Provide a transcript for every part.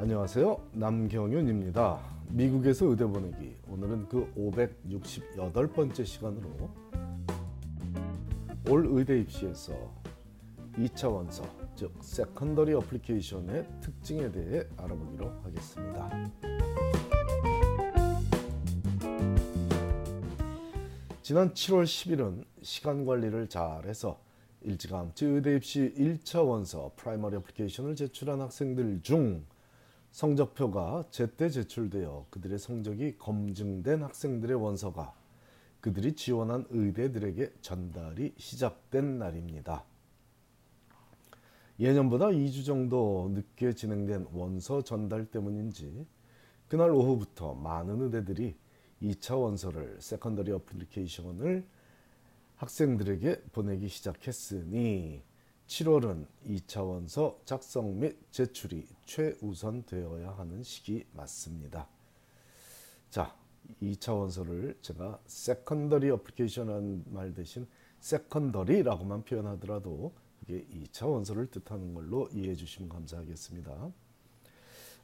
안녕하세요. 남경윤입니다. 미국에서 의대 보내기. 오늘은 그 568번째 시간으로 올 의대 입시에서 2차 원서, 즉 secondary application의 특징에 대해 알아보기로 하겠습니다. 지난 7월 10일은 시간 관리를 잘해서 일찌감치 의대 입시 1차 원서 primary application을 제출한 학생들 중 성적표가 제때 제출되어 그들의 성적이 검증된 학생들의 원서가 그들이 지원한 의대들에게 전달이 시작된 날입니다. 예년보다 2주 정도 늦게 진행된 원서 전달 때문인지 그날 오후부터 많은 의대들이 2차 원서를 secondary application을 학생들에게 보내기 시작했으니 7월은 2차 원서 작성 및 제출이 최우선 되어야 하는 시기 맞습니다. 자, 2차 원서를 제가 secondary application이라는 말 대신 secondary라고만 표현하더라도 그게 2차 원서를 뜻하는 걸로 이해해 주시면 감사하겠습니다.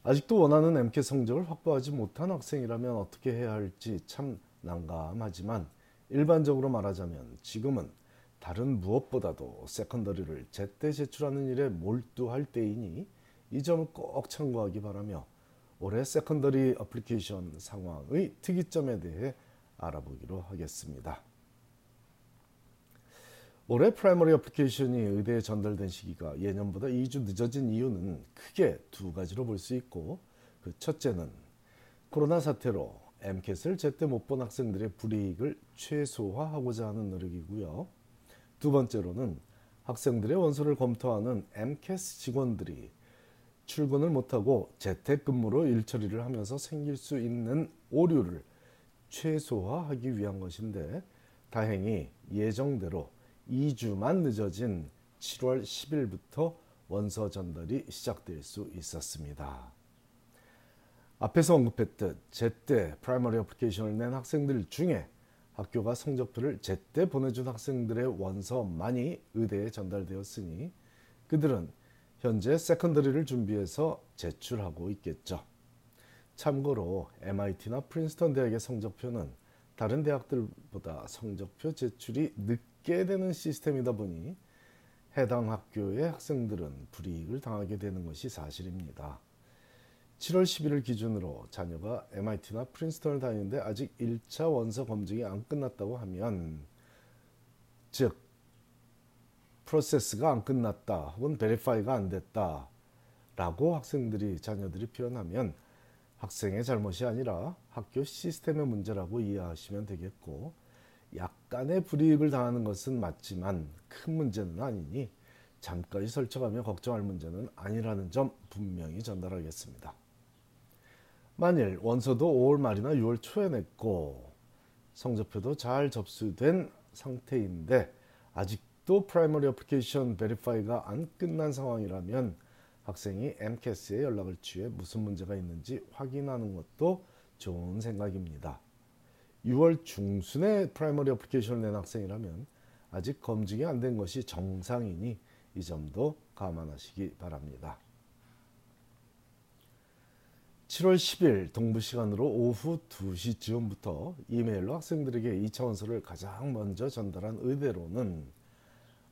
아직도 원하는 MCAT 성적을 확보하지 못한 학생이라면 어떻게 해야 할지 참 난감하지만 일반적으로 말하자면 지금은 다른 무엇보다도 secondary를 제때 제출하는 일에 몰두할 때이니 이 점을 꼭 참고하기 바라며 올해 secondary application 상황의 특이점에 대해 알아보기로 하겠습니다. 올해 primary application이 의대에 전달된 시기가 예년보다 2주 늦어진 이유는 크게 두 가지로 볼 수 있고 그 첫째는 코로나 사태로 MCAT을 제때 못 본 학생들의 불이익을 최소화하고자 하는 노력이고요. 두 번째로는 학생들의 원서를 검토하는 MCAT 직원들이 출근을 못하고 재택근무로 일처리를 하면서 생길 수 있는 오류를 최소화하기 위한 것인데 다행히 예정대로 2주만 늦어진 7월 10일부터 원서 전달이 시작될 수 있었습니다. 앞에서 언급했듯 제때 primary application을 낸 학생들 중에 학교가 성적표를 제때 보내준 학생들의 원서만이 의대에 전달되었으니 그들은 현재 secondary를 준비해서 제출하고 있겠죠. 참고로 MIT나 프린스턴 대학의 성적표는 다른 대학들보다 성적표 제출이 늦게 되는 시스템이다 보니 해당 학교의 학생들은 불이익을 당하게 되는 것이 사실입니다. 7월 10일을 기준으로 자녀가 MIT나 프린스턴을 다니는데 아직 1차 원서 검증이 안 끝났다고 하면 즉 프로세스가 안 끝났다 혹은 베리파이가 안 됐다 라고 학생들이 자녀들이 표현하면 학생의 잘못이 아니라 학교 시스템의 문제라고 이해하시면 되겠고 약간의 불이익을 당하는 것은 맞지만 큰 문제는 아니니 잠까지 설쳐가며 걱정할 문제는 아니라는 점 분명히 전달하겠습니다. 만일 원서도 5월 말이나 6월 초에 냈고 성적표도 잘 접수된 상태인데 아직도 primary application verify가 안 끝난 상황이라면 학생이 AMCAS에 연락을 취해 무슨 문제가 있는지 확인하는 것도 좋은 생각입니다. 6월 중순에 primary application을 낸 학생이라면 아직 검증이 안 된 것이 정상이니 이 점도 감안하시기 바랍니다. 7월 10일 동부 시간으로 오후 2시쯤부터 이메일로 학생들에게 2차 원서를 가장 먼저 전달한 의대로는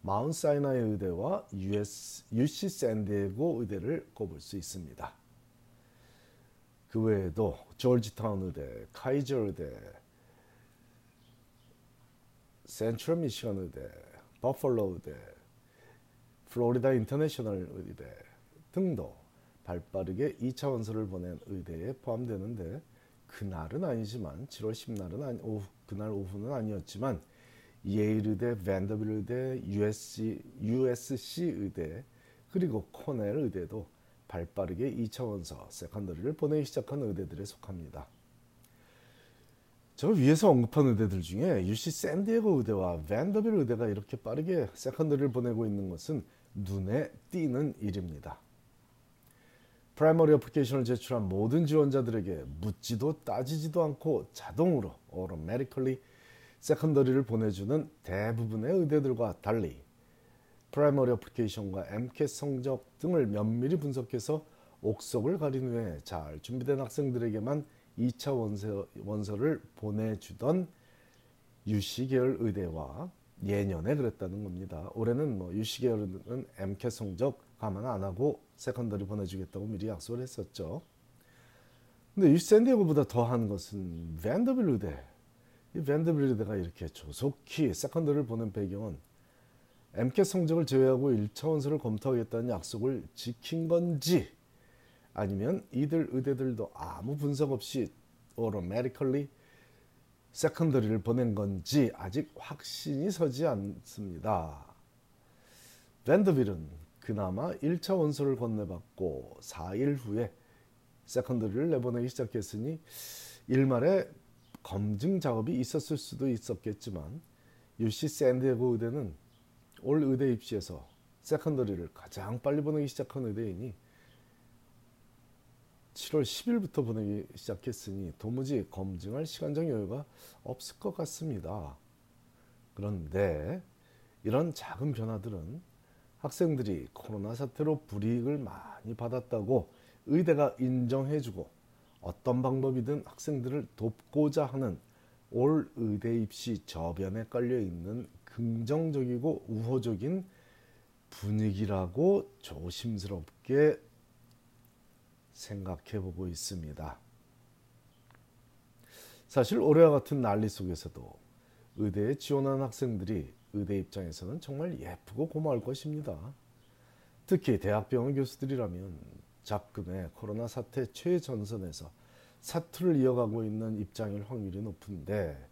마운 사이나이 의대와 US, UC 샌디에고 의대를 꼽을 수 있습니다. 그 외에도 조지타운 의대, 카이저 의대, 센트럴 미시건 의대, 버펄로 의대, 플로리다 인터내셔널 의대 등도 발빠르게 2차 원서를 보낸 의대에 포함되는데 그날은 아니지만 7월 10날은 아니, 오후, 그날 오후는 아니었지만 예일 의대, 밴더빌 의대, USC, USC 의대 그리고 코넬 의대도 발빠르게 2차 원서 secondary를 보내기 시작한 의대들에 속합니다. 저 위에서 언급한 의대들 중에 UC 샌디에고 의대와 밴더빌 의대가 이렇게 빠르게 secondary를 보내고 있는 것은 눈에 띄는 일입니다. primary application을 제출한 모든 지원자들에게 묻지도 따지지도 않고 자동으로 automatically secondary를 보내주는 대부분의 의대들과 달리 primary application과 MCAT 성적 등을 면밀히 분석해서 옥석을 가린 후에 잘 준비된 학생들에게만 2차 원서, 원서를 보내주던 UC 계열 의대와 예년에 그랬다는 겁니다. 올해는 뭐 UC 계열은 MCAT 성적 감안 안 하고 secondary 보내주겠다고 미리 약속을 했었죠. 근데 UC 샌디에고보다 더한 것은 밴더빌 의대. 이 밴더빌 의대가 이렇게 조속히 secondary를 보낸 배경은 MCAT 성적을 제외하고 1차 원서를 검토하겠다는 약속을 지킨 건지 아니면 이들 의대들도 아무 분석 없이 automatically secondary를 보낸 건지 아직 확신이 서지 않습니다. 밴더빌은 그나마 1차 원서를 건네받고 4일 후에 secondary를 내보내기 시작했으니 일말에 검증 작업이 있었을 수도 있었겠지만 UC 샌디에고 의대는 올 의대 입시에서 세컨더리를 가장 빨리 보내기 시작한 의대이니 7월 10일부터 보내기 시작했으니 도무지 검증할 시간적 여유가 없을 것 같습니다. 그런데 이런 작은 변화들은 학생들이 코로나 사태로 불이익을 많이 받았다고 의대가 인정해주고 어떤 방법이든 학생들을 돕고자 하는 올 의대 입시 저변에 깔려 있는 긍정적이고 우호적인 분위기라고 조심스럽게 생각해 보고 있습니다. 사실 올해와 같은 난리 속에서도 의대에 지원한 학생들이 의대 입장에서는 정말 예쁘고 고마울 것입니다. 특히 대학병원 교수들이라면 작금의 코로나 사태 최전선에서 사투를 이어가고 있는 입장일 확률이 높은데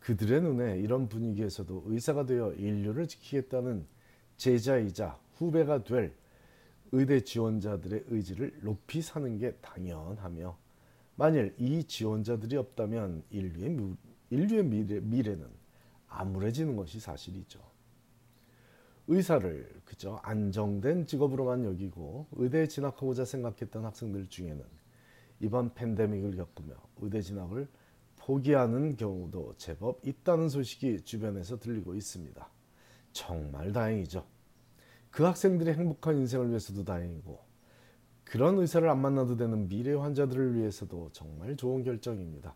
그들의 눈에 이런 분위기에서도 의사가 되어 인류를 지키겠다는 제자이자 후배가 될 의대 지원자들의 의지를 높이 사는 게 당연하며 만일 이 지원자들이 없다면 인류의, 인류의 미래, 미래는 암울해지는 것이 사실이죠. 의사를 그저 안정된 직업으로만 여기고 의대에 진학하고자 생각했던 학생들 중에는 이번 팬데믹을 겪으며 의대 진학을 포기하는 경우도 제법 있다는 소식이 주변에서 들리고 있습니다. 정말 다행이죠. 그 학생들의 행복한 인생을 위해서도 다행이고 그런 의사를 안 만나도 되는 미래 환자들을 위해서도 정말 좋은 결정입니다.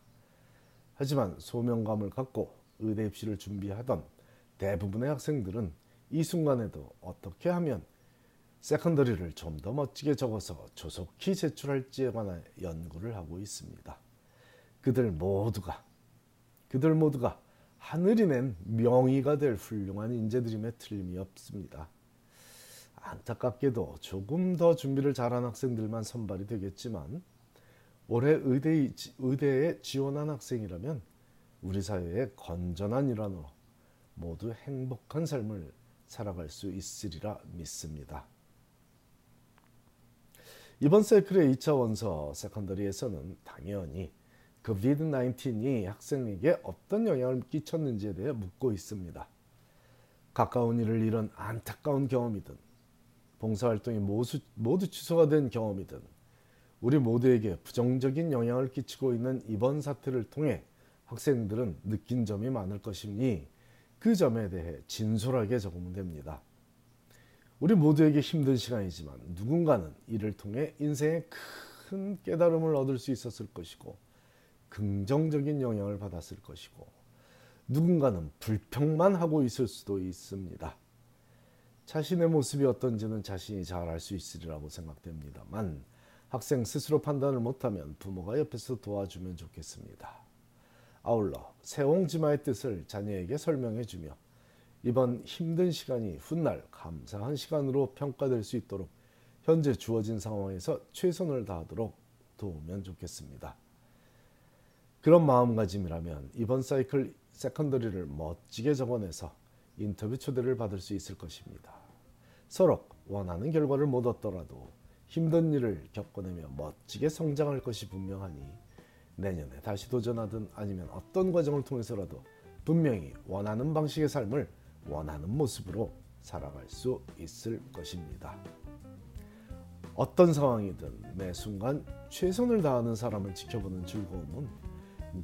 하지만 소명감을 갖고 의대 입시를 준비하던 대부분의 학생들은 이 순간에도 어떻게 하면 secondary를 좀 더 멋지게 적어서 조속히 제출할지에 관한 연구를 하고 있습니다. 그들 모두가 그들 모두가 하늘이 낸 명의가 될 훌륭한 인재들임에 틀림이 없습니다. 안타깝게도 조금 더 준비를 잘한 학생들만 선발이 되겠지만 올해 의대, 의대에 지원한 학생이라면 우리 사회의 건전한 일원으로 모두 행복한 삶을 살아갈 수 있으리라 믿습니다. 이번 사이클의 2차 원서 세컨더리에서는 당연히 COVID-19이 학생에게 어떤 영향을 끼쳤는지에 대해 묻고 있습니다. 가까운 이를 잃은 안타까운 경험이든 봉사활동이 모두, 모두 취소가 된 경험이든 우리 모두에게 부정적인 영향을 끼치고 있는 이번 사태를 통해 학생들은 느낀 점이 많을 것이니 그 점에 대해 진솔하게 적으면 됩니다. 우리 모두에게 힘든 시간이지만 누군가는 이를 통해 인생의 큰 깨달음을 얻을 수 있었을 것이고 긍정적인 영향을 받았을 것이고 누군가는 불평만 하고 있을 수도 있습니다. 자신의 모습이 어떤지는 자신이 잘 알 수 있으리라고 생각됩니다만 학생 스스로 판단을 못하면 부모가 옆에서 도와주면 좋겠습니다. 아울러 새옹지마의 뜻을 자녀에게 설명해 주며 이번 힘든 시간이 훗날 감사한 시간으로 평가될 수 있도록 현재 주어진 상황에서 최선을 다하도록 도우면 좋겠습니다. 그런 마음가짐이라면 이번 사이클 secondary를 멋지게 적어내서 인터뷰 초대를 받을 수 있을 것입니다. 서로 원하는 결과를 못 얻더라도 힘든 일을 겪어내며 멋지게 성장할 것이 분명하니 내년에 다시 도전하든 아니면 어떤 과정을 통해서라도 분명히 원하는 방식의 삶을 원하는 모습으로 살아갈 수 있을 것입니다. 어떤 상황이든 매 순간 최선을 다하는 사람을 지켜보는 즐거움은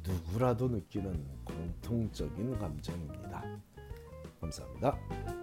누구라도 느끼는 공통적인 감정입니다. 감사합니다.